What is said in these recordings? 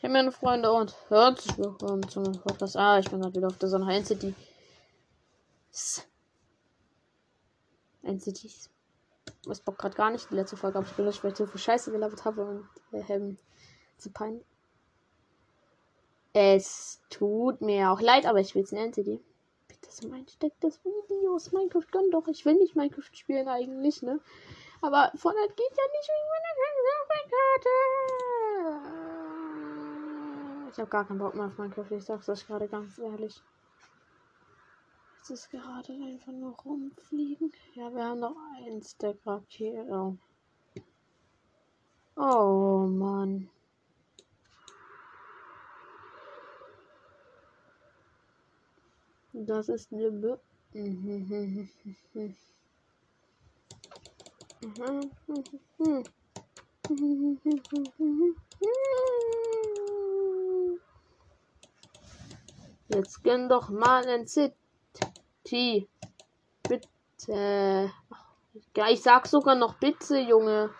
Hey meine Freunde und herzlich willkommen zum Podcast. Ah, ich bin gerade wieder auf der Sonne City. NCT. Was Bock gerade gar nicht. Die letzte Folge habe ich gelöscht, weil ich so viel Scheiße gelabert habe und äh, ähm, zu peinlich. Es tut mir auch leid, aber ich will es in NCT. Bitte so einsteck des Videos. Minecraft gönn doch. Ich will nicht Minecraft spielen eigentlich, ne? Aber Fortnite geht ja nicht wegen meiner Karte. Ich habe gar keinen Bock mehr auf Minecraft. Ich sag's euch gerade ganz ehrlich. Es ist gerade einfach nur rumfliegen. Ja, wir haben noch ein Stack Rakete. Oh Mann. Das ist eine Be Jetzt gönn doch mal ein City. Bitte. Ja, ich sag sogar noch bitte, Junge.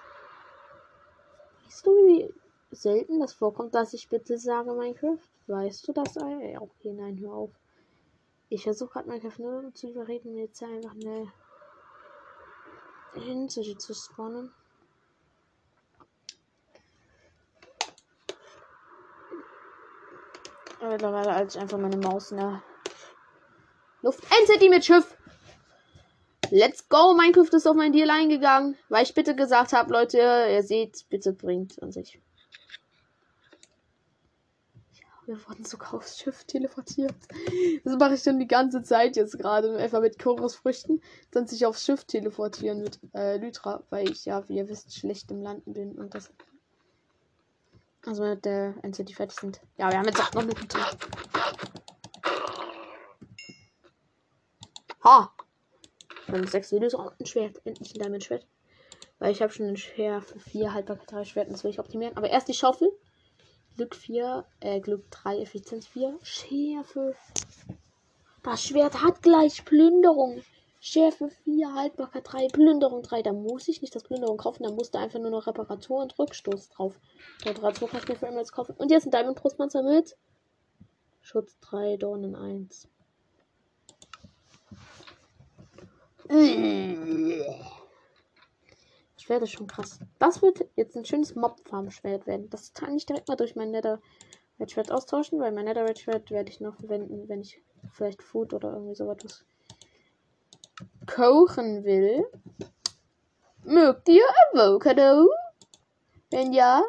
Weißt du, wie selten das vorkommt, dass ich bitte sage, Minecraft? Weißt du das? Ja, okay, nein, hör auf. Ich versuche gerade Minecraft nur zu überreden, jetzt einfach eine Insel zu spawnen. Mittlerweile als ich einfach meine Maus in der Luft. Entity mit Schiff! Let's go! Minecraft ist auf mein Deal eingegangen, weil ich bitte gesagt habe, Leute, ihr seht, bitte bringt an sich. Wir wurden sogar aufs Schiff teleportiert. Das mache ich schon die ganze Zeit jetzt gerade. Einfach mit Chorusfrüchten. Dann sich aufs Schiff teleportieren mit äh, Lytra, weil ich ja, wie ihr wisst, schlecht im Landen bin und das also mit der NCT fertig sind. Ja, wir haben jetzt auch noch eine gute. Ha! Haben sechs Videos und ein Schwert. Endlich ein Diamond Schwert. Weil ich habe schon ein Schärfe 4, Haltbarkeit 3 Schwert. Das will ich optimieren. Aber erst die Schaufel. Glück 4, äh, Glück 3, Effizienz 4. Schärfe. Das Schwert hat gleich Plünderung. Schärfe 4, Haltbarkeit 3, Plünderung 3. Da muss ich nicht das Plünderung kaufen, da musste einfach nur noch Reparatur und Rückstoß drauf. Reparatur kann ich mir für immer kaufen. Und jetzt ein Diamond Brustpanzer mit Schutz 3, Dornen 1. Das Schwert ist schon krass. Das wird jetzt ein schönes Mob-Farm-Schwert werden. Das kann ich direkt mal durch mein Nether Schwert austauschen, weil mein Nether Schwert werde ich noch verwenden, wenn ich vielleicht Food oder irgendwie so etwas kochen will, mögt ihr Avocado? Wenn ja,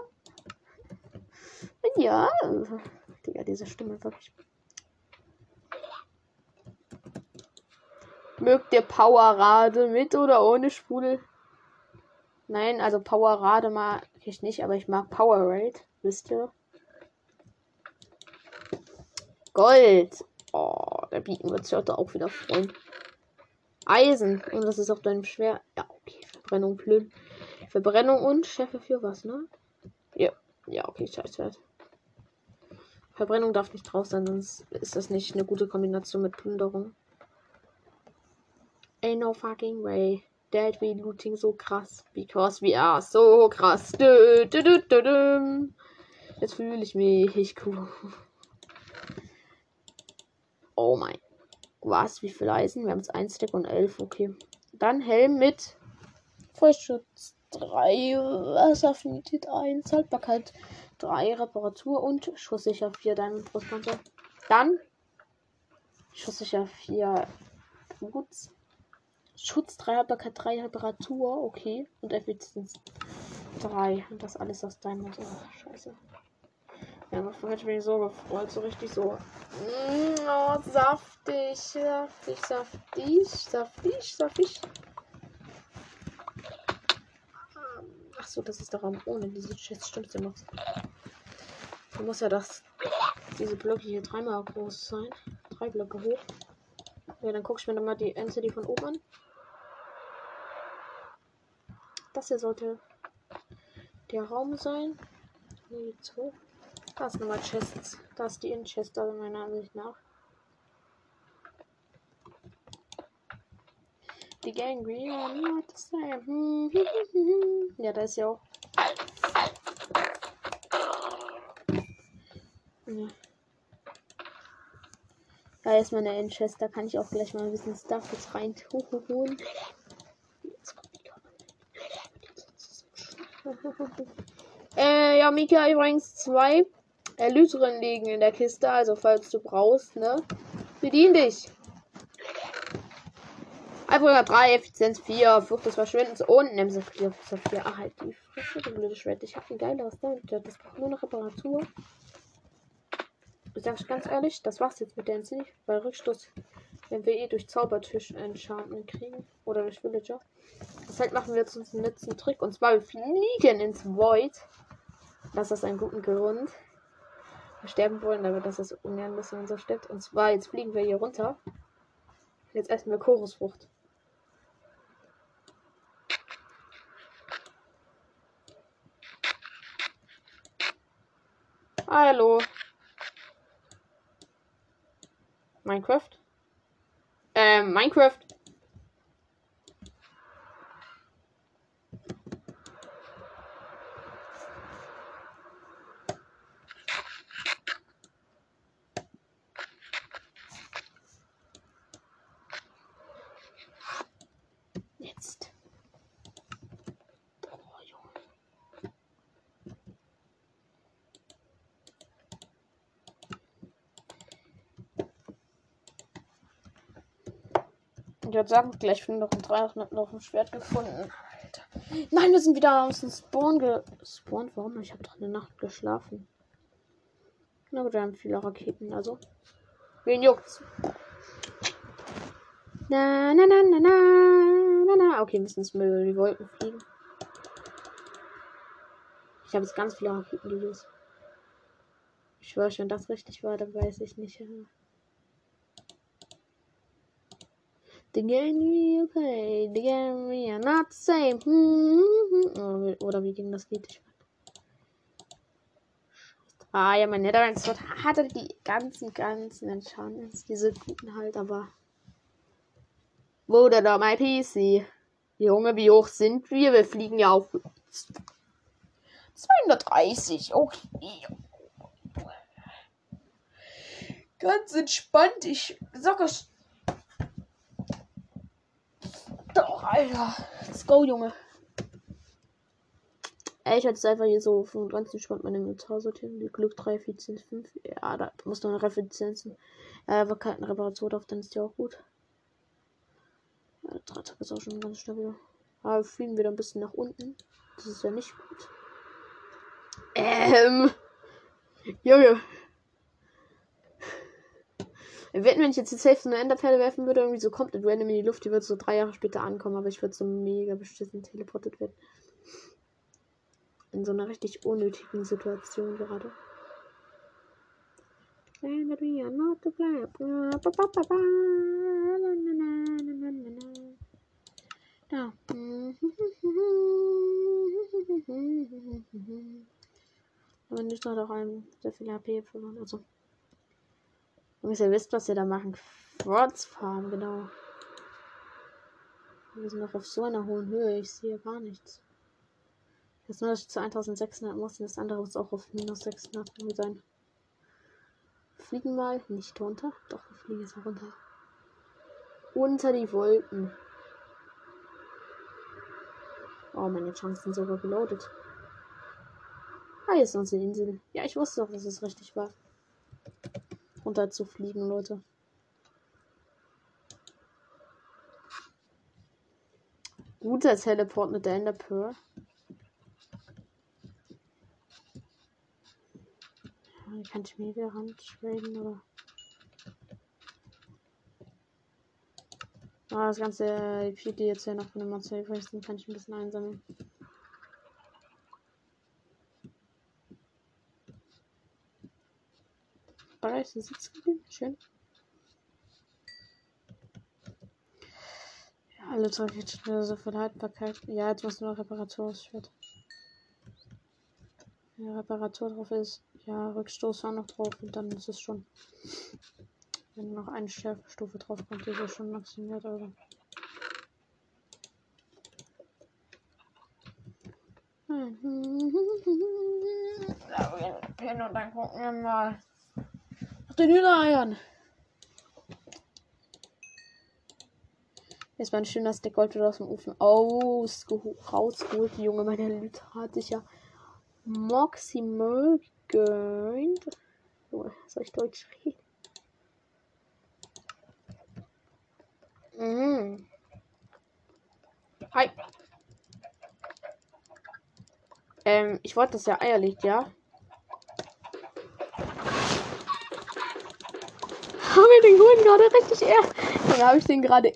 wenn ja, Digga, diese Stimme wirklich. Mögt ihr Powerrade mit oder ohne Sprudel? Nein, also Powerrade mag ich nicht, aber ich mag Powerade, wisst ihr? Gold. Oh, der Beacon wird sich heute auch wieder freuen. Eisen. Und das ist auf deinem Schwer. Ja, okay. Verbrennung, Plüm. Verbrennung und Schärfe für was, ne? Ja. Ja, okay, scheiße. Verbrennung darf nicht drauf sein, sonst ist das nicht eine gute Kombination mit Plünderung. Ain't no fucking way. That we looting so krass. Because we are so krass. Dö, dö, dö, dö, dö. Jetzt fühle ich mich cool. Oh mein was? Wie viel Eisen? Wir haben jetzt 1 Stack und 11. Okay. Dann Helm mit Feuchtschutz 3, Wasseraffinität 1, Haltbarkeit 3, Reparatur und Schusssicher 4 Diamond Brustpanzer. Dann Schusssicher 4 Boots. Schutz 3, Haltbarkeit 3, Reparatur, okay. Und Effizienz 3. Und das alles aus Diamond. Oh, scheiße. Ja, aber vorhin bin ich so gefreut, so richtig so. Mm, oh, saftig, saftig, saftig, saftig, saftig. Ach so, das ist der Raum ohne diese Chest. Stimmt ja noch. Da muss ja das, diese Blöcke hier dreimal groß sein. Drei Blöcke hoch. Ja, dann gucke ich mir nochmal die NCD von oben an. Das hier sollte der Raum sein. Nee, jetzt hoch. Da ist nochmal Chests. Da ist die In-Chester meiner Ansicht nach. Die Gangry, ja, da ist ja auch. Da ist meine Enchester. Kann ich auch gleich mal ein bisschen Stuff jetzt rein holen. äh, ja, Mika übrigens zwei Elytren liegen in der Kiste, also falls du brauchst, ne? Bedien dich. Einwohner 3, Effizienz 4, Flucht des Verschwindens und Nemse 4, 4. Ach, halt die Fresse, du blöde Schwert. Ich hab ein geileres damit. Das braucht nur noch Reparatur. Ich sag's ganz ehrlich, das war's jetzt mit der NC. Weil Rückstoß, wenn wir eh durch Zaubertisch Enchantment kriegen. Oder durch Villager. Deshalb machen wir jetzt uns einen letzten Trick. Und zwar, wir fliegen ins Void. Das ist einen guten Grund. Sterben wollen, aber das ist ungern, dass man so stirbt. Und zwar, jetzt fliegen wir hier runter. Jetzt essen wir Chorusfrucht. Hallo. Minecraft? Ähm, Minecraft. Sagen, gleich finden noch ein 300 noch ein Schwert gefunden. Alter. Nein, wir sind wieder aus dem Spawn gespawnt. Warum? Ich habe doch eine Nacht geschlafen. Na gut, wir haben viele Raketen, also. Wen juckt's? Na, na, na, na, na, na, na. Okay, müssen es über die Wolken fliegen. Ich habe jetzt ganz viele Raketen, die Ich schwöre, wenn das richtig war, dann weiß ich nicht. The game we play, the game we are not the same. Oder wie ging das Lied? Ich ah ja, mein Netherlands hatte die ganzen, ganzen Enchantments, diese guten halt, aber. Wo da da mein PC? Junge, wie hoch sind wir? Wir fliegen ja auf 230. Okay. Ganz entspannt. Ich sag euch Doch, Alter. Let's go, Junge. Ey, ich hatte es einfach hier so 25 spannend meine Inventar sortieren. Glück 3, Effizienz 5. Ja, da muss noch eine Effizienzen. Äh, aber keine Reparatur drauf, dann ist die auch gut. Ja, Drahtzack ist auch schon ganz stabil. Aber fliegen wir dann ein bisschen nach unten. Das ist ja nicht gut. Ähm. Junge. Wetten, wenn ich jetzt die safe so eine Enderperle werfen würde, irgendwie so kommt random in die Luft, die wird so drei Jahre später ankommen, aber ich würde so mega beschissen teleportet werden. In so einer richtig unnötigen Situation gerade. Da. Aber nicht noch ein sehr viel HP verloren. Also. Jungs, ihr wisst, was wir da machen. Quartz Farm, genau. Wir sind noch auf so einer hohen Höhe. Ich sehe gar nichts. Das nur, dass ich zu 1600 muss und das andere muss auch auf minus 600 sein. Fliegen mal nicht runter. Doch, wir fliegen jetzt mal runter. Unter die Wolken. Oh, meine Chancen sind sogar geloadet. Ah, hier ist unsere Insel. Ja, ich wusste doch, dass es richtig war zu fliegen, Leute. Guter Teleport mit der Enderpearl. Ja, kann ich mir wieder traden oder? Ah, das ganze die die jetzt hier noch von dem Marcel kann ich ein bisschen einsammeln. Bereich den Sitz gegeben. Schön. Ja, alle drei Feature so viel Haltbarkeit. Ja, jetzt muss nur noch Reparatur ausführen. Ja, Reparatur drauf ist. Ja, Rückstoß war noch drauf und dann ist es schon. Wenn noch eine Schärfestufe drauf kommt, ist es schon maximiert, oder? Ja, und dann gucken wir mal. Den Hühnereiern. Jetzt mein schöner Stack Gold wieder aus dem Ofen rausgeholt. Junge, meine Lüte hat sich ja maximal gönnt. Junge, soll ich Deutsch reden? Mhm. Hi. Ähm, ich wollte, dass er Eier ja? Haben wir den Grünen gerade richtig eher? Dann habe ich den gerade.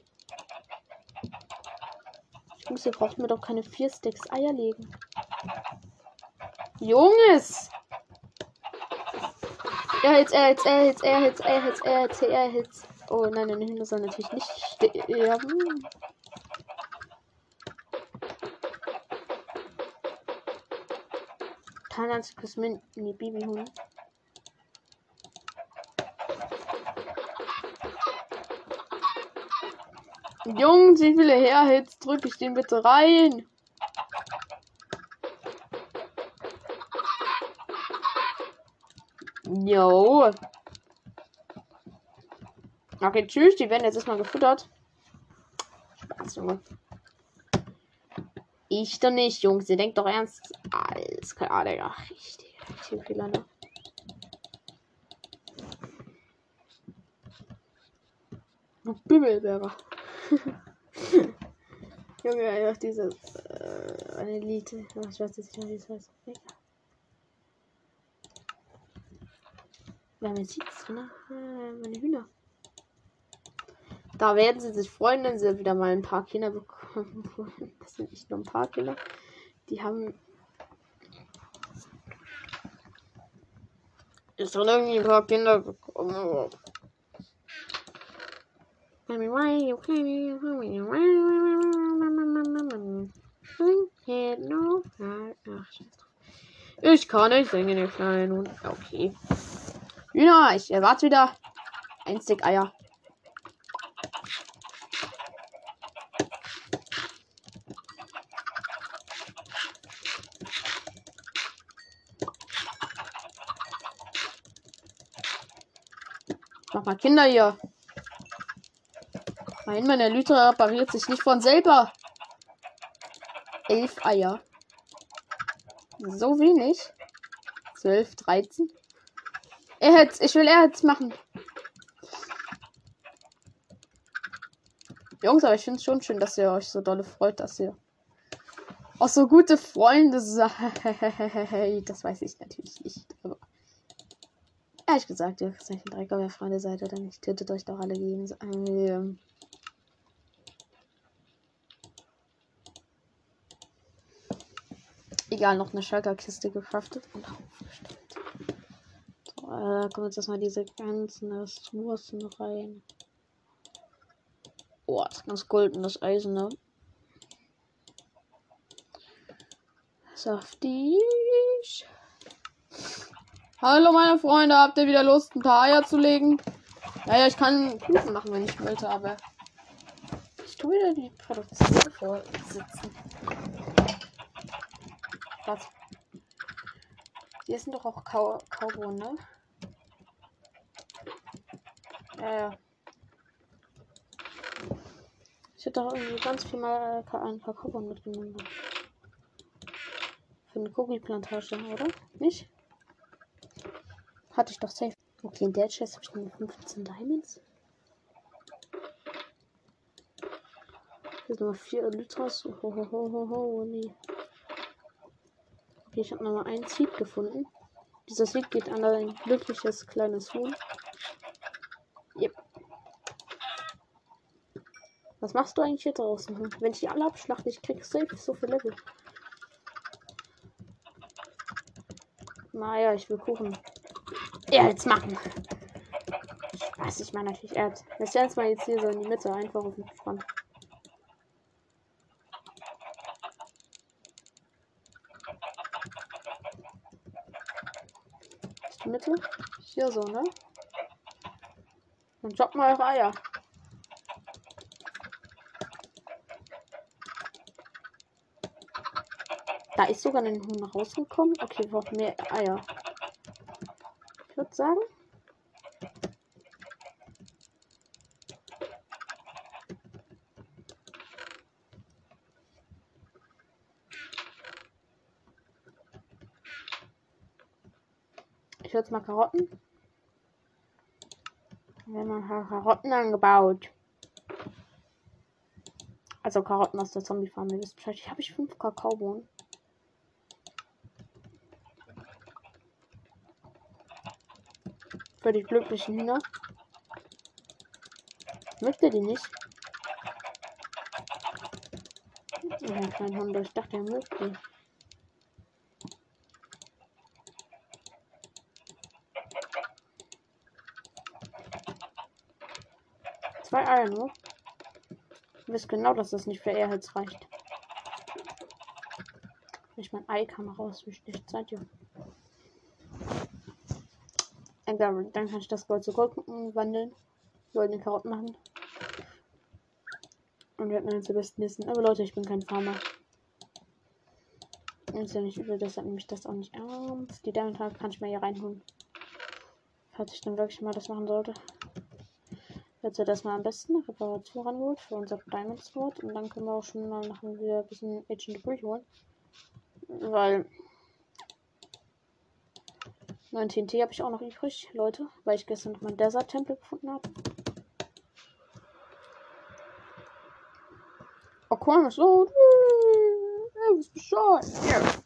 Jungs, ihr braucht mir doch keine vier Sticks Eier legen. Junges! Er hitz, er hitz, er hitz, er hitz, er hitz, er hitz, er hitz. Oh nein, nein, nein, das soll natürlich nicht sterben. Kein einziges Mini-Babyhuhn. Jungs, wie viele Herhits drücke ich den bitte rein? Jo. Okay, tschüss. Die werden jetzt erstmal gefüttert. Spaß, Junge. Ich doch nicht, Jungs. Ihr denkt doch ernst. Alles klar, Digga. Richtig. Teamfehler, ne? Bimmelberger. Junge, einfach dieses. Äh, eine Elite. Ich weiß nicht, wie es heißt. Egal. Wir haben jetzt Seeds drin. Meine Hühner. Da werden sie sich freuen, wenn sie wieder mal ein paar Kinder bekommen. Das sind nicht nur ein paar Kinder. Die haben. Ist schon irgendwie ein paar Kinder bekommen. Ich kann nicht singen, ihr kleinen Hund. Okay. Ja, ich erwarte wieder ein Stick Eier. Mach mal Kinder hier. Nein, meine Lytra repariert sich nicht von selber. Elf Eier. So wenig. Zwölf, dreizehn. Er hätte, ich will er jetzt machen. Jungs, aber ich finde es schon schön, dass ihr euch so dolle freut, dass ihr auch so gute Freunde seid. Das weiß ich natürlich nicht. Aber ehrlich gesagt, ihr seid ein Dreck, ob Freunde seid oder nicht. Tötet euch doch alle gegen. Egal, noch eine Schalterkiste gecraftet und aufgestellt. Äh, kommen jetzt erstmal diese ganzen Ressourcen rein. Oh, das ganz golden, das Eisen, ne? Saftig. Hallo meine Freunde, habt ihr wieder Lust, ein paar zu legen? Naja, ich kann Kuchen machen, wenn ich wollte, aber ich tue wieder die Produktion vorsitzen. Was? Die essen doch auch Kau ne? Ja, ja. Ich hätte doch irgendwie ganz viel mal äh, ein paar Kakaobohnen mitgenommen. Für eine Kugelplantage, oder? Nicht? Hatte ich doch safe. Okay, in der Chest habe ich nur 15 Diamonds. Hier sind noch 4 Elytras. Ho, ho, ho, ho, ho, nee. Okay, ich habe nochmal einen Seed gefunden. Dieser Seed geht an ein glückliches kleines Huhn. Yep. Was machst du eigentlich hier draußen? Wenn ich die alle abschlachte, ich krieg safe so viel Level. Naja, ich will Kuchen. Jetzt machen. Was ich meine natürlich. Wir stellen es mal jetzt hier so in die Mitte, einfach auf den Strand. Die Mitte? Hier so, ne? Und droppt mal eure Eier. Da ist sogar ein Huhn rausgekommen. Okay, wir brauchen mehr Eier. Ich würde sagen, ich jetzt mal Karotten. Wir haben Karotten angebaut. Also Karotten aus der Zombie-Farm. Ihr wisst Bescheid. Habe ich fünf Kakaobohnen. Für die glücklichen Hühner. Möchte die nicht? Kleiner Hund. Ich dachte, er möchte. Zwei Eier nur. Du wisst genau, dass das nicht für Airheads reicht. Ich mein Ei kann raus, wie schlecht seid ihr. Egal, dann kann ich das Gold zu Gold wandeln. Goldene Karotten machen. Und wir eines der besten Listen. Aber Leute, ich bin kein Farmer. Ist ja nicht übel, deshalb nehme ich das auch nicht ernst. Die Diamond kann ich mal hier reinholen. Falls ich dann wirklich mal das machen sollte. Jetzt wird erstmal am besten eine Reparatur rangeholt für unser Diamond Sword. Und dann können wir auch schon mal nachher wieder ein bisschen Agent Debris holen. Weil 9 TNT habe ich auch noch übrig, Leute, weil ich gestern noch meinen Desert Tempel gefunden habe. Aquarius Lord. Er ist Bescheid. Ja.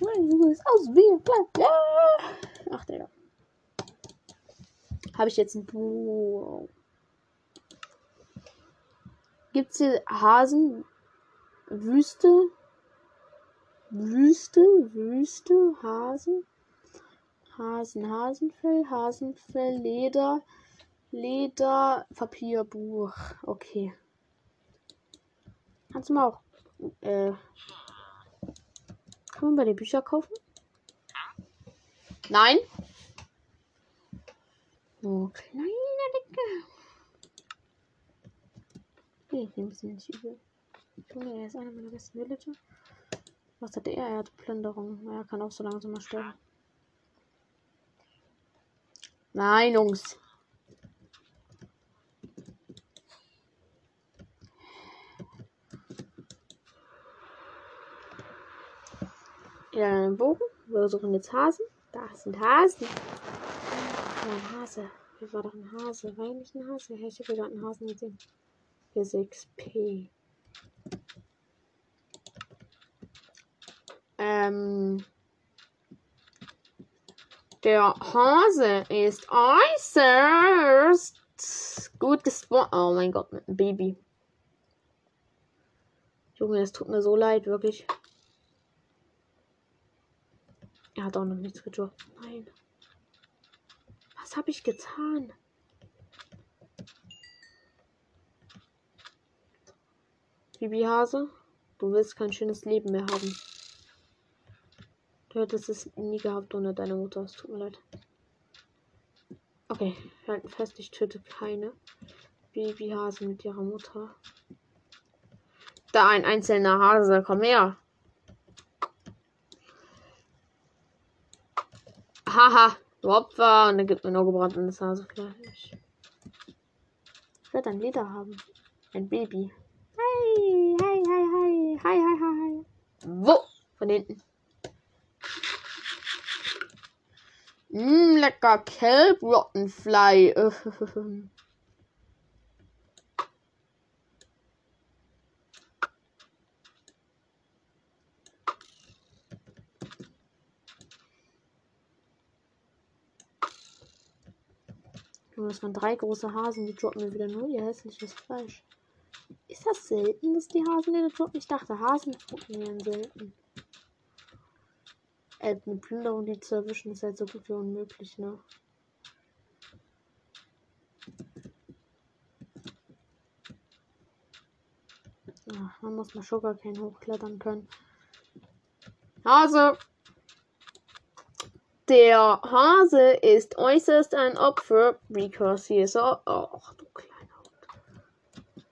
Ich du siehst aus wie ein Plan. Ach, Digga. Habe ich jetzt ein Buch. Gibt es hier Hasen? Wüste? Wüste, Wüste, Hasen, Hasen, Hasenfell, Hasenfell, Leder, Leder, Papierbuch. Okay. Kannst du mal auch, äh, kann man bei den Bücher kaufen? Nein? Oh, kleiner Dicke. Nee, ich nehme es nicht übel. Junge, er ist einer meiner besten Villager. Was hat er? Er hat Plünderung. Er kann auch so langsam mal sterben. Nein, Jungs. Ja, einen Bogen. Wir suchen jetzt Hasen. Da sind Hasen. Ja, ein Hase. Hier war doch ein Hase. War nicht ein Hase? Ich habe gerade einen Hasen gesehen. Für 6p. Ähm, der Hase ist äußerst gut gespawnt. Oh mein Gott, mit einem Baby. Junge, es tut mir so leid, wirklich. Er hat auch noch nichts gedroppt. Nein. Was habe ich getan? Bibi Hase, du willst kein schönes Leben mehr haben. Du hättest es nie gehabt ohne deine Mutter. Es tut mir leid. Okay, halten fest, ich töte keine Babyhasen mit ihrer Mutter. Da ein einzelner Hase, komm her. Haha, Opfer. Und er gibt mir nur gebratenes Hasefleisch. Ich werde ein Leder haben. Ein Baby. Hi, hi, hi, hi, hi, hi, hi. Wo? Von hinten. Mmm, lecker Kelbrottenfly. Das waren drei große Hasen, die droppen mir wieder nur ihr hässliches Fleisch. Ist das selten, dass die Hasen wieder droppen? Ich dachte, Hasen wären selten. Äh, eine Plünderung, die zu erwischen, ist halt so gut wie unmöglich, ne? Ach, man muss mal Sugarcane hochklettern können. Hase! Der Hase ist äußerst ein Opfer, because he is a... Ach, du kleiner Hund.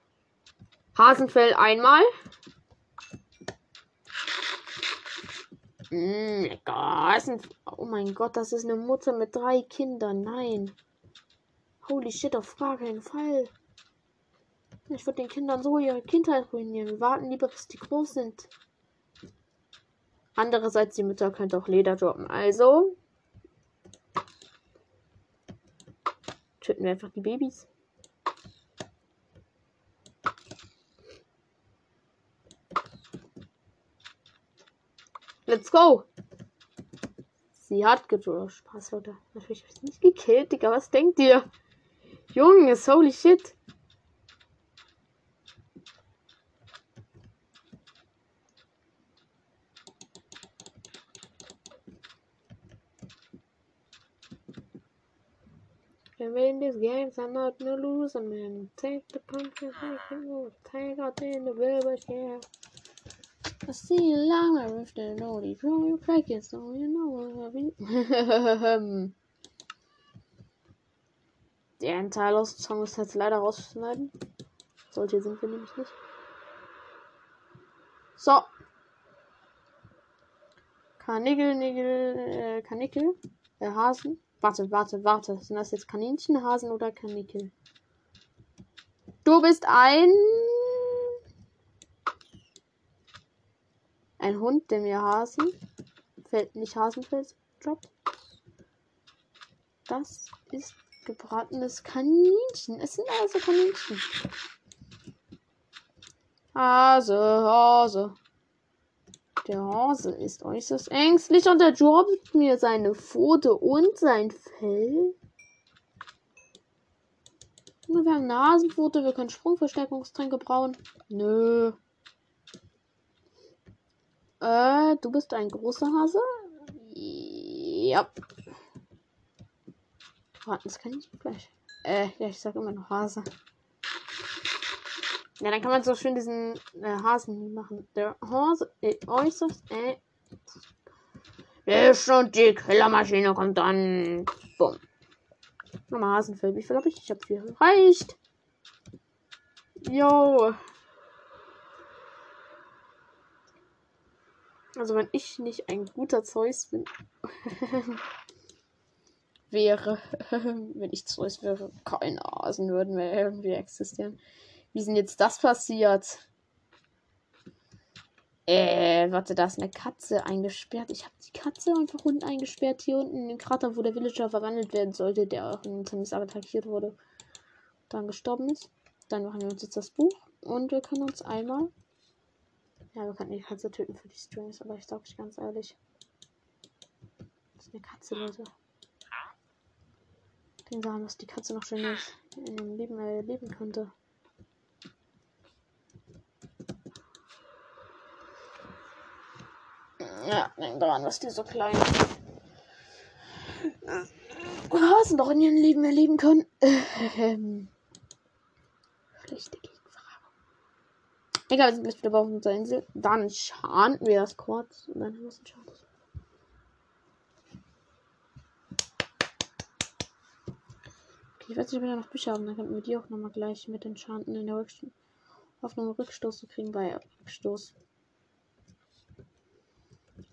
Hasenfell einmal. Mm, lecker. Oh mein Gott, das ist eine Mutter mit drei Kindern. Nein. Holy shit, auf gar keinen Fall. Ich würde den Kindern so ihre Kindheit ruinieren. Wir warten lieber, bis die groß sind. Andererseits, die Mütter könnt auch Leder droppen. Also. Töten wir einfach die Babys. Let's go! Sie hat gedroppt. Spaß, Leute. Natürlich habe ich nicht gekillt, Digga. Was denkt ihr? Junge, holy shit. Can win these games, I'm not no loser, man. Take the punches, I can move. Take out in the river, yeah. I see you long with the naughty draw you cracking, so you know what I mean. Den Teil aus dem Song ist jetzt leider rausschneiden. Solche sind wir nämlich nicht. So. Kanickel, Nickel, äh, Kanickel, äh, Hasen. Warte, warte, warte. Sind das jetzt Kaninchen, Hasen oder Kanickel? Du bist ein. Ein Hund, der mir Hasen. Fällt nicht Hasenfels droppt. Das ist gebratenes Kaninchen. Es sind also Kaninchen. Hase, Hase. Der Hase ist äußerst ängstlich und er droppt mir seine Pfote und sein Fell. Wir haben Nasenpfote, wir können Sprungverstärkungstränke brauen. Nö. Äh, du bist ein großer Hase? Ja. Warten, das kann ich gleich. Äh, ja, ich sag immer noch Hase. Ja, dann kann man so schön diesen äh, Hasen machen. Der Hase ist äußerst äh. Ist und die Killermaschine kommt dann. Bumm. Nochmal Hasenfell. Wie viel habe ich? Ich habe vier. Reicht. Jo. Also wenn ich nicht ein guter Zeus bin, wäre, wenn ich Zeus wäre, keine Hasen würden mehr irgendwie existieren. Wie ist denn jetzt das passiert? Äh, warte, da ist eine Katze eingesperrt. Ich habe die Katze einfach unten eingesperrt. Hier unten den Krater, wo der Villager verwandelt werden sollte, der auch in Tennis attackiert wurde. Dann gestorben ist. Dann machen wir uns jetzt das Buch. Und wir können uns einmal. Ja, wir können die Katze töten für die Strings, aber ich sag euch ganz ehrlich. Das ist eine Katze, Leute. Den sagen, dass die Katze noch schön in dem Leben erleben könnte. Ja, denk daran, dass die so klein Hasen doch in ihrem Leben erleben können. Ähm, schlechte Gegenfrage. Egal, wir sind gleich wieder auf unserer Insel. Dann schaden wir das kurz. Und dann haben wir es. Okay, ich weiß nicht, ob wir da noch Bücher haben. Dann könnten wir die auch nochmal gleich mit den Schanten in der Rückstoß. Hoffnung Rückstoß zu kriegen bei Rückstoß.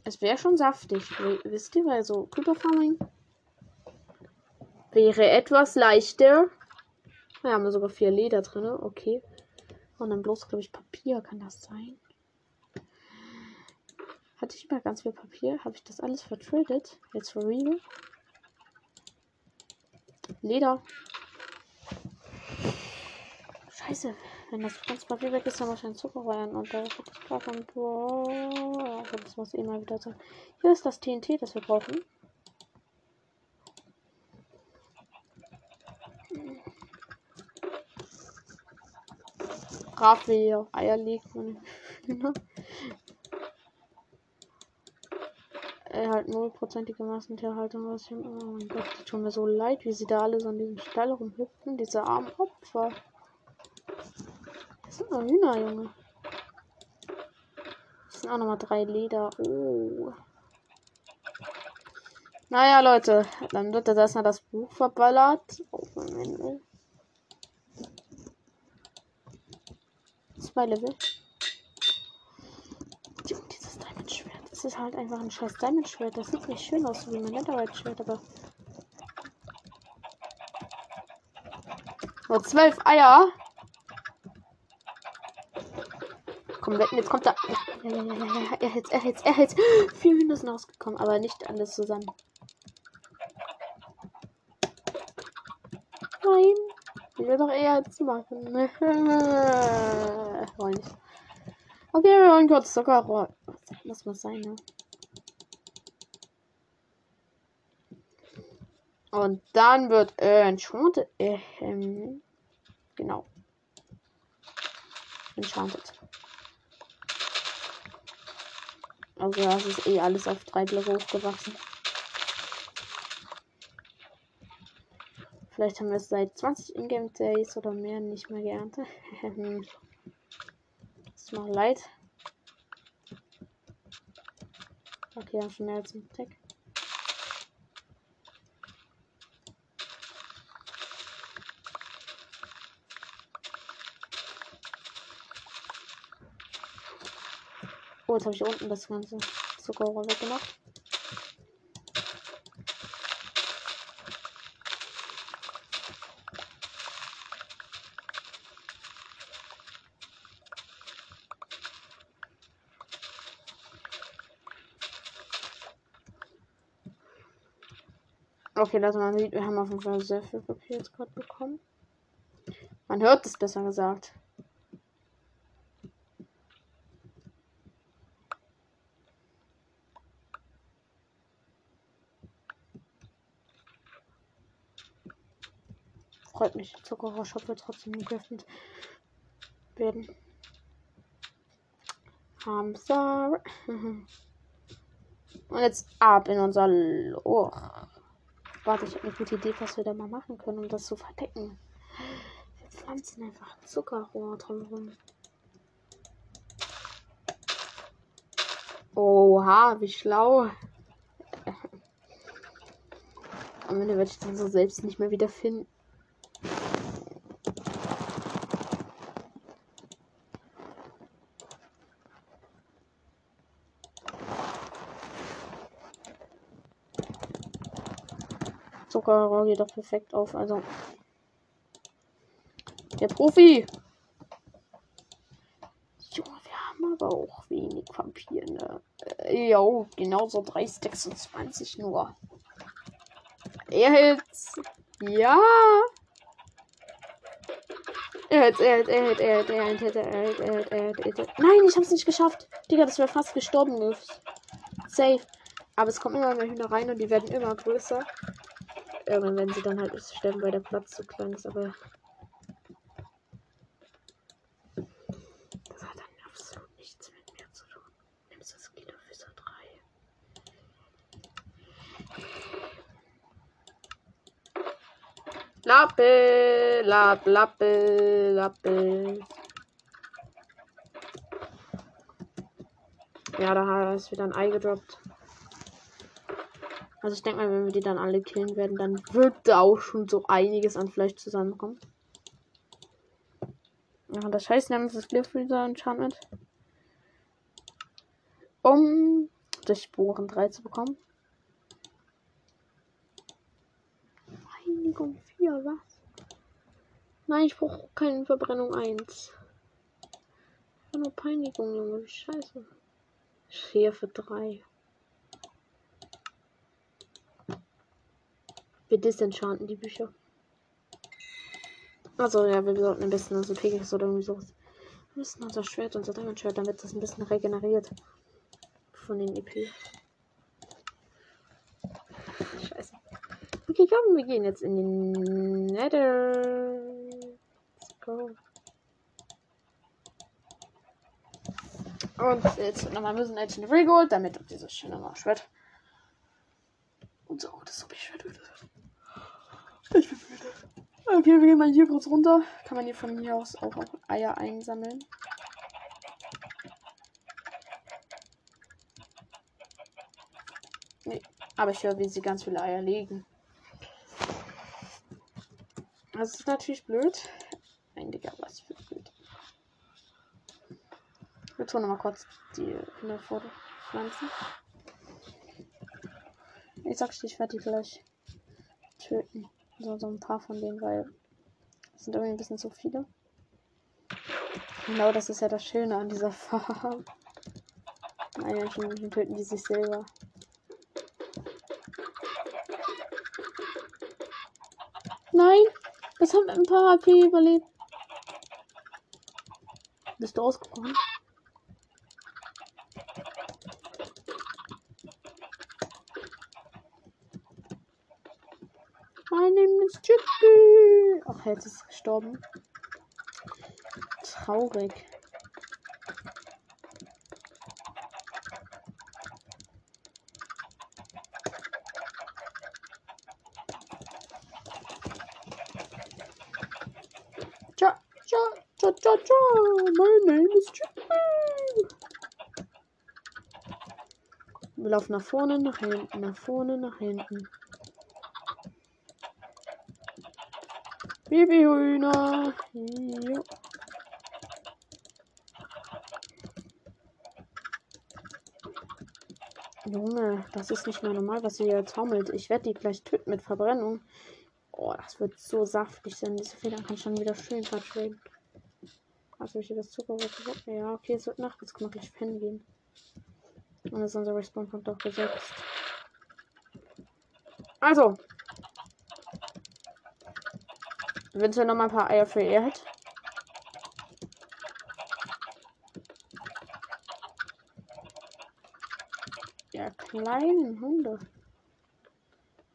Es wäre schon saftig, wisst ihr, weil so Creeper Farming wäre etwas leichter. Wir haben sogar vier Leder drin, okay. Und dann bloß, glaube ich, Papier, kann das sein? Hatte ich mal ganz viel Papier? Habe ich das alles vertradet? Jetzt for real? Leder. Scheiße. Wenn das ganze Papier weg ist, dann wahrscheinlich Zucker rein. Und da wird das klar von. Boah. Das muss eh wieder sein. Hier ist das TNT, das wir brauchen. Brav wie Eier legt. Man. er halt nullprozentige Massentierhaltung. Was ich, oh mein Gott, die tun mir so leid, wie sie da alle so in diesem Stall rumhüpfen. Diese armen Opfer. Das sind noch Hühner, Junge. Das sind auch nochmal drei Leder. Oh. Naja, Leute, dann wird das erstmal das Buch verballert. Oh, Moment. Zwei Level. Junge, dieses Diamond-Schwert. Das ist halt einfach ein scheiß Diamond-Schwert. Das sieht nicht schön aus wie mein Netherite-Schwert, aber. Nur zwölf Eier. Komm, wetten, jetzt kommt er. Ja, ja, ja, ja, er hält's, er hält's, er hält's. Vier sind rausgekommen, aber nicht alles zusammen. Nein. Ich will doch eher zu machen. Wollen nicht. Okay, wir wollen kurz Zuckerrohr. Muss was sein, ne? Und dann wird äh, Enchanted. Äh, ähm, genau. Enchanted. Also das ist eh alles auf drei Blöcke hochgewachsen. Vielleicht haben wir es seit 20 Ingame Days oder mehr nicht mehr geerntet. ist mal leid. Okay, haben schon mehr als ein Tag. Oh, jetzt habe ich unten das ganze Zuckerrohr weggemacht. Okay, dass man sieht, wir haben auf jeden Fall sehr viel Papier jetzt gerade bekommen. Man hört es besser gesagt. Freut mich. Zuckerrohrshop wird trotzdem geöffnet werden. Hamster. Und jetzt ab in unser Loch. Warte, ich habe eine gute Idee, was wir da mal machen können, um das zu verdecken. Wir pflanzen einfach Zuckerrohr drumherum. Oha, wie schlau. Am Ende werde ich dann so selbst nicht mehr wieder Zuckerrohr geht doch perfekt auf. Also. Der Profi. Junge, wir haben aber auch wenig Papier, ne? Äh, jo, genauso 326 nur. Er hält's. Ja. Er er hält, er hält, er hält, er hält, er hält, er hält, er hält, er hält, er hält. Nein, ich hab's nicht geschafft. Digga, das wäre fast gestorben. Safe. Aber es kommen immer mehr Hühner rein und die werden immer größer. Irgendwann werden sie dann halt sterben, weil der Platz zu klein ist, aber. Das hat dann absolut nichts mit mir zu tun. Nimmst das Kilo Füße 3. Lappe, Lapp, Lappe, Lappe. Ja, da ist wieder ein Ei gedroppt. Also ich denke mal, wenn wir die dann alle killen werden, dann wird da auch schon so einiges an Fleisch zusammenkommen. Ja, das heißt, wir haben das Glyphreaser Enchantment. Um Durchbohren 3 zu bekommen. Reinigung 4, was? Nein, ich brauche keine Verbrennung 1. Nur Peinigung, Junge, scheiße. 4 für 3. Wir disenchanten die Bücher. Also ja, wir sollten ein bisschen unser Pegasus oder irgendwie sowas. Wir müssen unser Schwert, unser Diamond Schwert, damit das ein bisschen regeneriert. Von den EP. Scheiße. Okay, komm, wir gehen jetzt in den Nether. Let's go. Und jetzt nochmal müssen wir jetzt in Regold, damit dieses schöne Schwert. Und so, das so Schwert wird. Ich bin müde. Okay, wir gehen mal hier kurz runter. Kann man hier von hier aus auch Eier einsammeln. Nee, aber ich höre, wie sie ganz viele Eier legen. Das ist natürlich blöd. Nein, Digga, was für blöd. Wir tun nochmal kurz die pflanzen. Ich sag's dir, ich werde die gleich töten. So, so ein paar von denen, weil es sind irgendwie ein bisschen zu viele. Genau, das ist ja das Schöne an dieser Farm. Eichhörnchen töten die sich selber. Nein, das haben ein paar HP überlebt. Bist du ausgebrochen? Mein Chicken. Ach, jetzt ist es gestorben. Traurig. Cha cha, my name is Chicken. Wir laufen nach vorne, nach hinten, nach vorne, nach hinten. Babyhühner. Ja. Junge, das ist nicht mehr normal, was sie jetzt haumelt. Ich werde die gleich töten mit Verbrennung. Oh, das wird so saftig sein. Diese Feder kann schon wieder schön vertreten. Also ich das Zuckerbrot Ja, okay, es wird Nacht. Jetzt können wir gleich pennen gehen. Und ist unser Respawn-Punkt auch gesetzt. Also. Eventuell noch mal ein paar Eier für Erd. Ja, kleinen Hunde.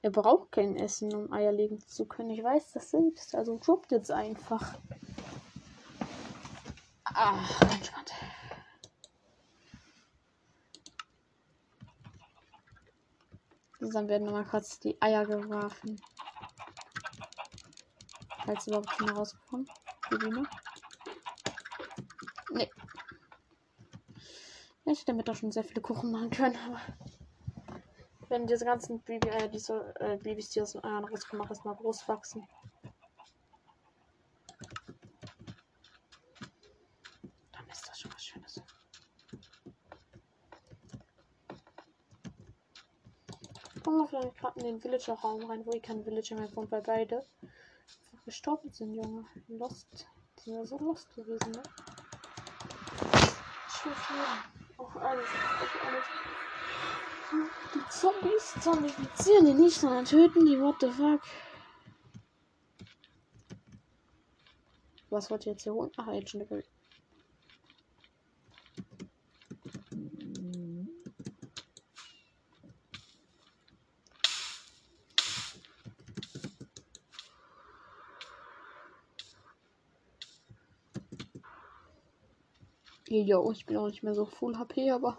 Er braucht kein Essen, um Eier legen zu können. Ich weiß das selbst. Also droppt jetzt einfach. Ah, entspannt. Dann werden nochmal kurz die Eier geworfen. Falls überhaupt schon rauskommen. Die Biene. Nee. Ich hätte damit doch schon sehr viele Kuchen machen können, aber wenn diese ganzen Baby, äh, diese äh, Babys, die aus den Eiern rauskommen, erstmal groß wachsen. vielleicht gerade in den Villager-Raum rein, wo ich kein Villager mehr wohnt, weil beide gestorben sind, Junge. Lost. Die sind ja so lost gewesen, ne? Auf alles, auf alles. Die Zombies zombifizieren die nicht, sondern töten die, what the fuck. Was wollt ihr jetzt hier holen? Ach, Agent Jo, ich bin auch nicht mehr so full HP, aber.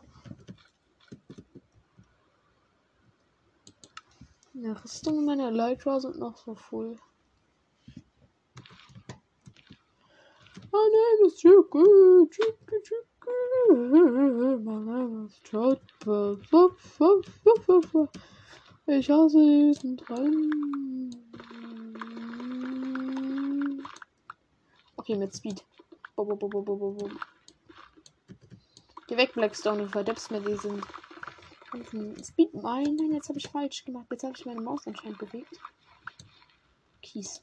Ja, Rüstung meiner Lytra sind noch so full. My name is Chicky, Chicky, Chicky. My name is Chopper. Ich hasse diesen Traum. Okay, mit Speed. Bo, bo, bo, bo, bo, bo. Geh weg, Blackstone, du verdeppst mir diesen, diesen Speed. Nein, nein, jetzt habe ich falsch gemacht. Jetzt habe ich meine Maus anscheinend bewegt. Kies.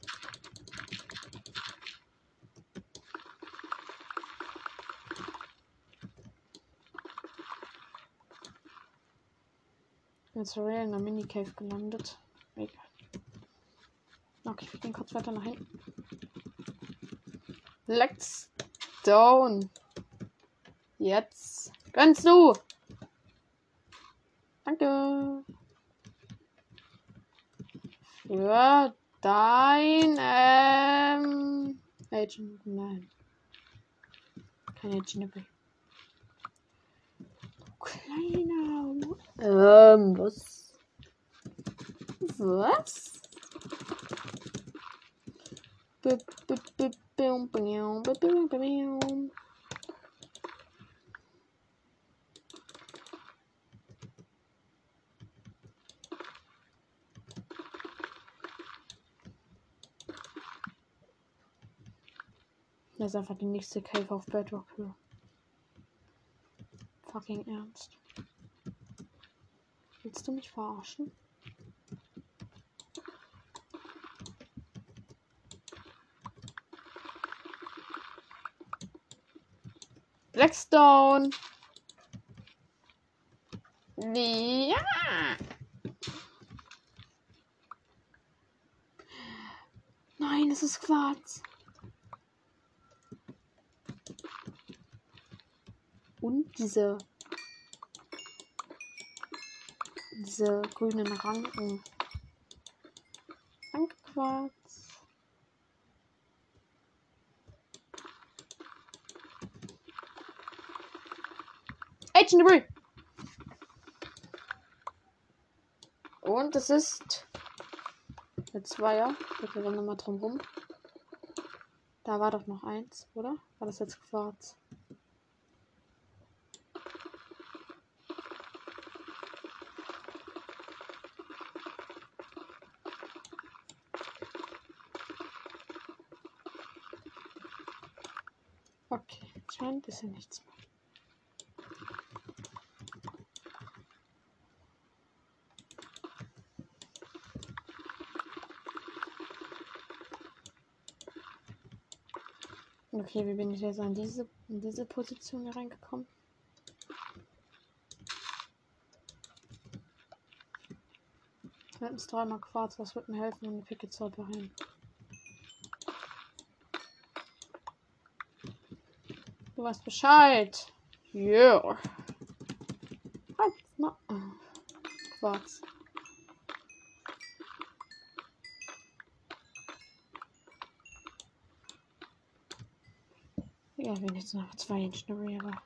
Jetzt Real in der Mini-Cave gelandet. Egal. Okay, wir gehen kurz weiter nach hinten. Blackstone. Jetzt gönnst du. Danke. Für dein ähm, Agent. Nein. Kein Agent dabei. Kleiner. Ähm, was? Was? B -b -b -b -b -b -b -b -b Das ist einfach die nächste Cave auf Bedrock Höhe. Fucking ernst. Willst du mich verarschen? Blackstone. Ja. Nein, es ist Quarz. Und diese diese grünen Ranken. Danke, Quarz. Agent Debris. Und es ist der Zweier. Wir rennen nochmal drum rum. Da war doch noch eins, oder? War das jetzt Quarz? Scheint ist ja nichts mehr. Okay, wie bin ich jetzt an diese, in diese Position hier reingekommen? Zweitens dreimal Quarz, was wird mir helfen, um die Picke zu operieren? Weißt Bescheid. Yeah. Quarz. Ja, wenn jetzt noch zwei Ingenieure, aber.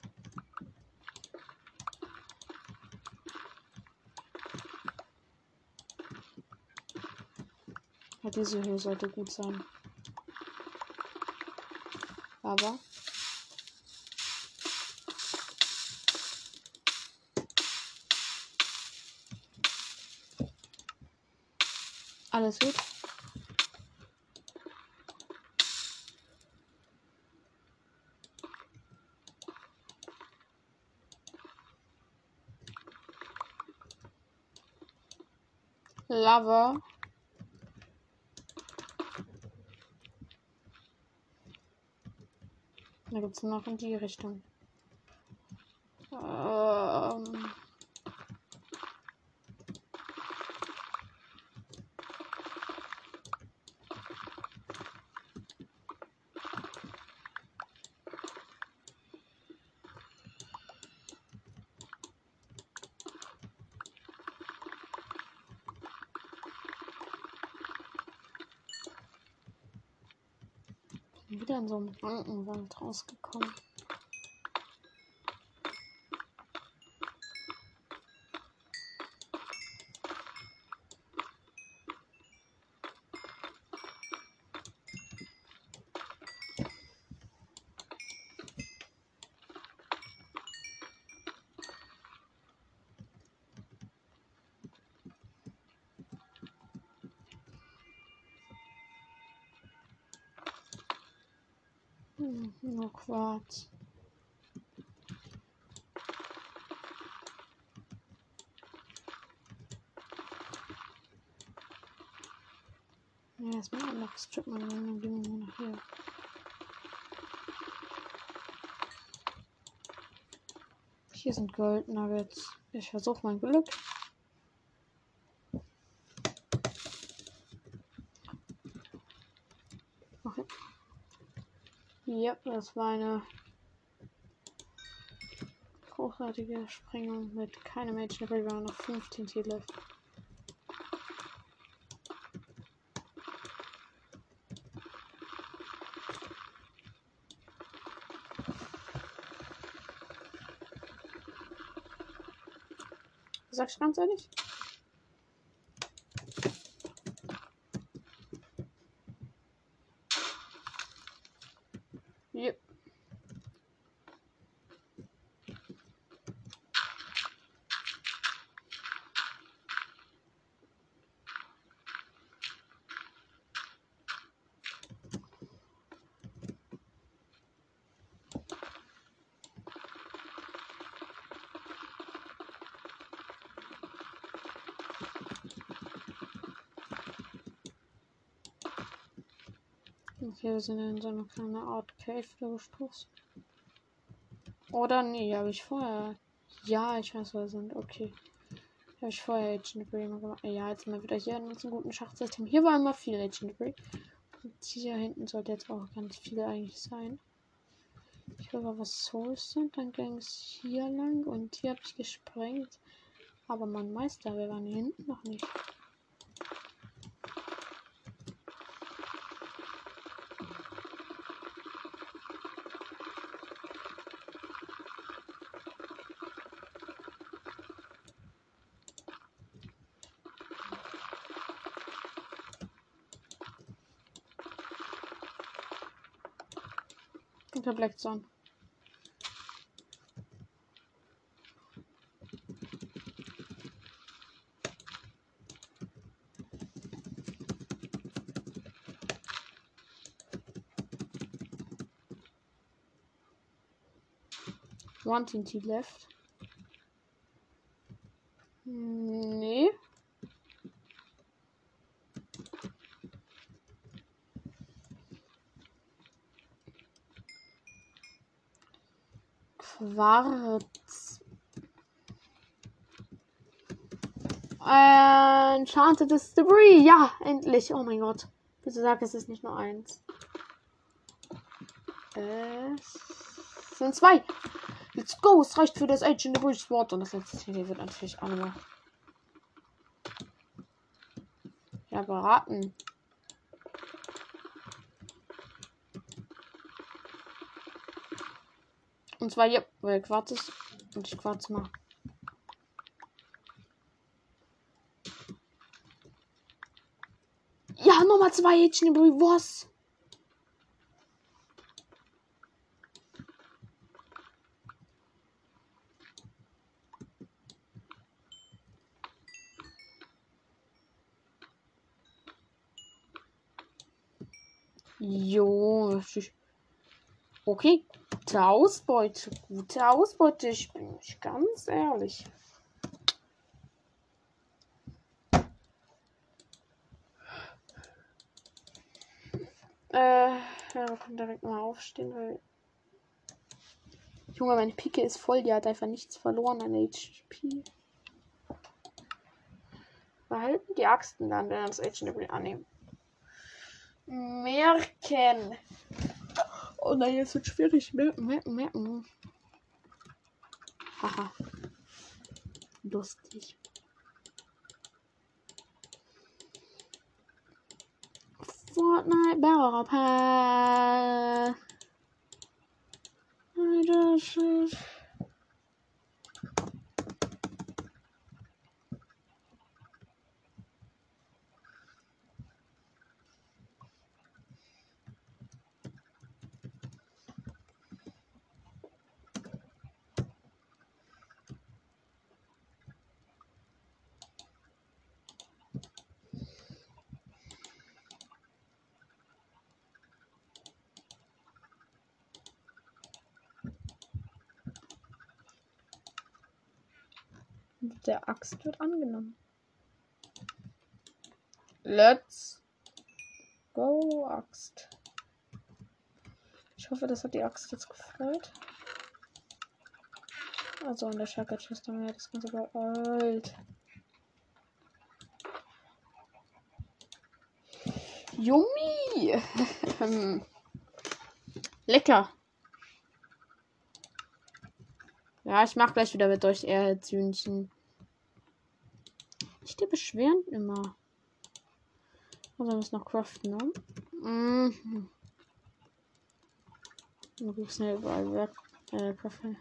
Ja, diese Höhe sollte gut sein. Aber. Alles gut. Lava. Da gibt es noch in die Richtung. Ähm. In so einem Rankenwald rausgekommen. Quarz. Ja, erstmal noch strippen und dann gehen wir nach hier. Hier sind Gold. Ich versuche mein Glück. Okay. Ja, das war eine großartige Sprengung mit keinem Mädchen. Wir haben noch 15 Titel. Sagst du ganz ehrlich? Yep. Okay, wir sind in so eine kleine Art Cave gestoßen. Oder nee, habe ich vorher. Ja, ich weiß, wo wir sind. Okay. Habe ich vorher Agent Grey gemacht. Ja, jetzt mal wieder hier in unserem guten Schachtsystem. Hier war immer viel Agent Grey. Und hier hinten sollte jetzt auch ganz viel eigentlich sein. Ich glaube, was Souls sind. Dann ging es hier lang und hier habe ich gesprengt. Aber mein Meister, wir waren hier hinten noch nicht. Unter Blackzone. One TNT left. Quarz. Enchanted Debris. Ja, endlich. Oh mein Gott. Bitte sag, es ist nicht nur eins. Es sind zwei. Let's go. Es reicht für das Ancient Debris Sword. Und das letzte Tier wird natürlich auch nochmal. Ja, beraten. Und zwar hier, weil Quarz ist. Und ich Quarz mal. Ja, nochmal zwei Hähnchen Was? Jo, okay. Gute Ausbeute, gute Ausbeute, ich bin nicht ganz ehrlich. Äh, ja, wir können direkt mal aufstehen, weil. Junge, meine Pike ist voll, die hat einfach nichts verloren an HP. Behalten die Axten dann, wenn wir das Agent annehmen. Merken. Oh nein, es wird schwierig. Merken, merken, merken. Haha. Lustig. Fortnite Battle Pass. I just... Der Axt wird angenommen. Let's go, Axt. Ich hoffe, das hat die Axt jetzt gefreut. Also an der Shaka-Chest haben wir das Ganze geholt. Yummy! Lecker! Ja, ich mach gleich wieder mit euch Ehrheitshühnchen. Die beschweren immer. Also muss noch craften, ne? Mhm. Nur schnell überall weg. Äh, Kaffee.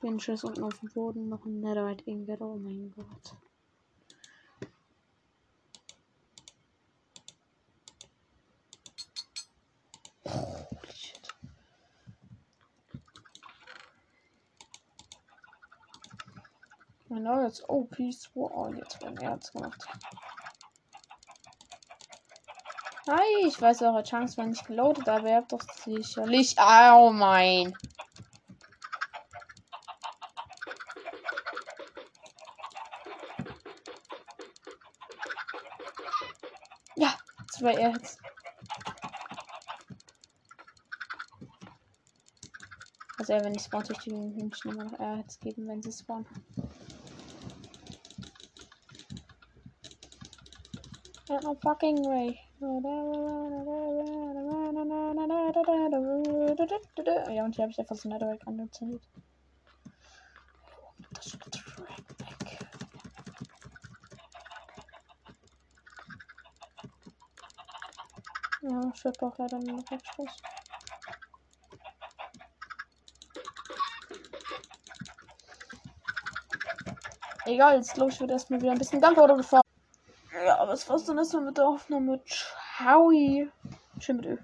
Benches unten auf dem Boden noch ein Netherite Ingot. Oh mein Gott. Genau, jetzt OP Sword. Oh, jetzt werden Erz gemacht. Hi, ich weiß, eure Chance war nicht geloadet, aber ihr habt doch sicherlich. Oh mein. Ja, zwei Erz. Also wenn die spawnt, ich den Hühnchen immer noch Erz geben, wenn sie spawnen. No fucking way. Ja, und hier habe ich einfach so Netherrack angezündet. Das Netherrack weg. Ja, ich brauche leider nur noch Abschluss. Egal, jetzt glaube ich, wird erstmal wieder ein bisschen Gunpowder gefahren. Aber es war's dann erstmal mit der Aufnahme. Ciao. Tschüss mit Ö.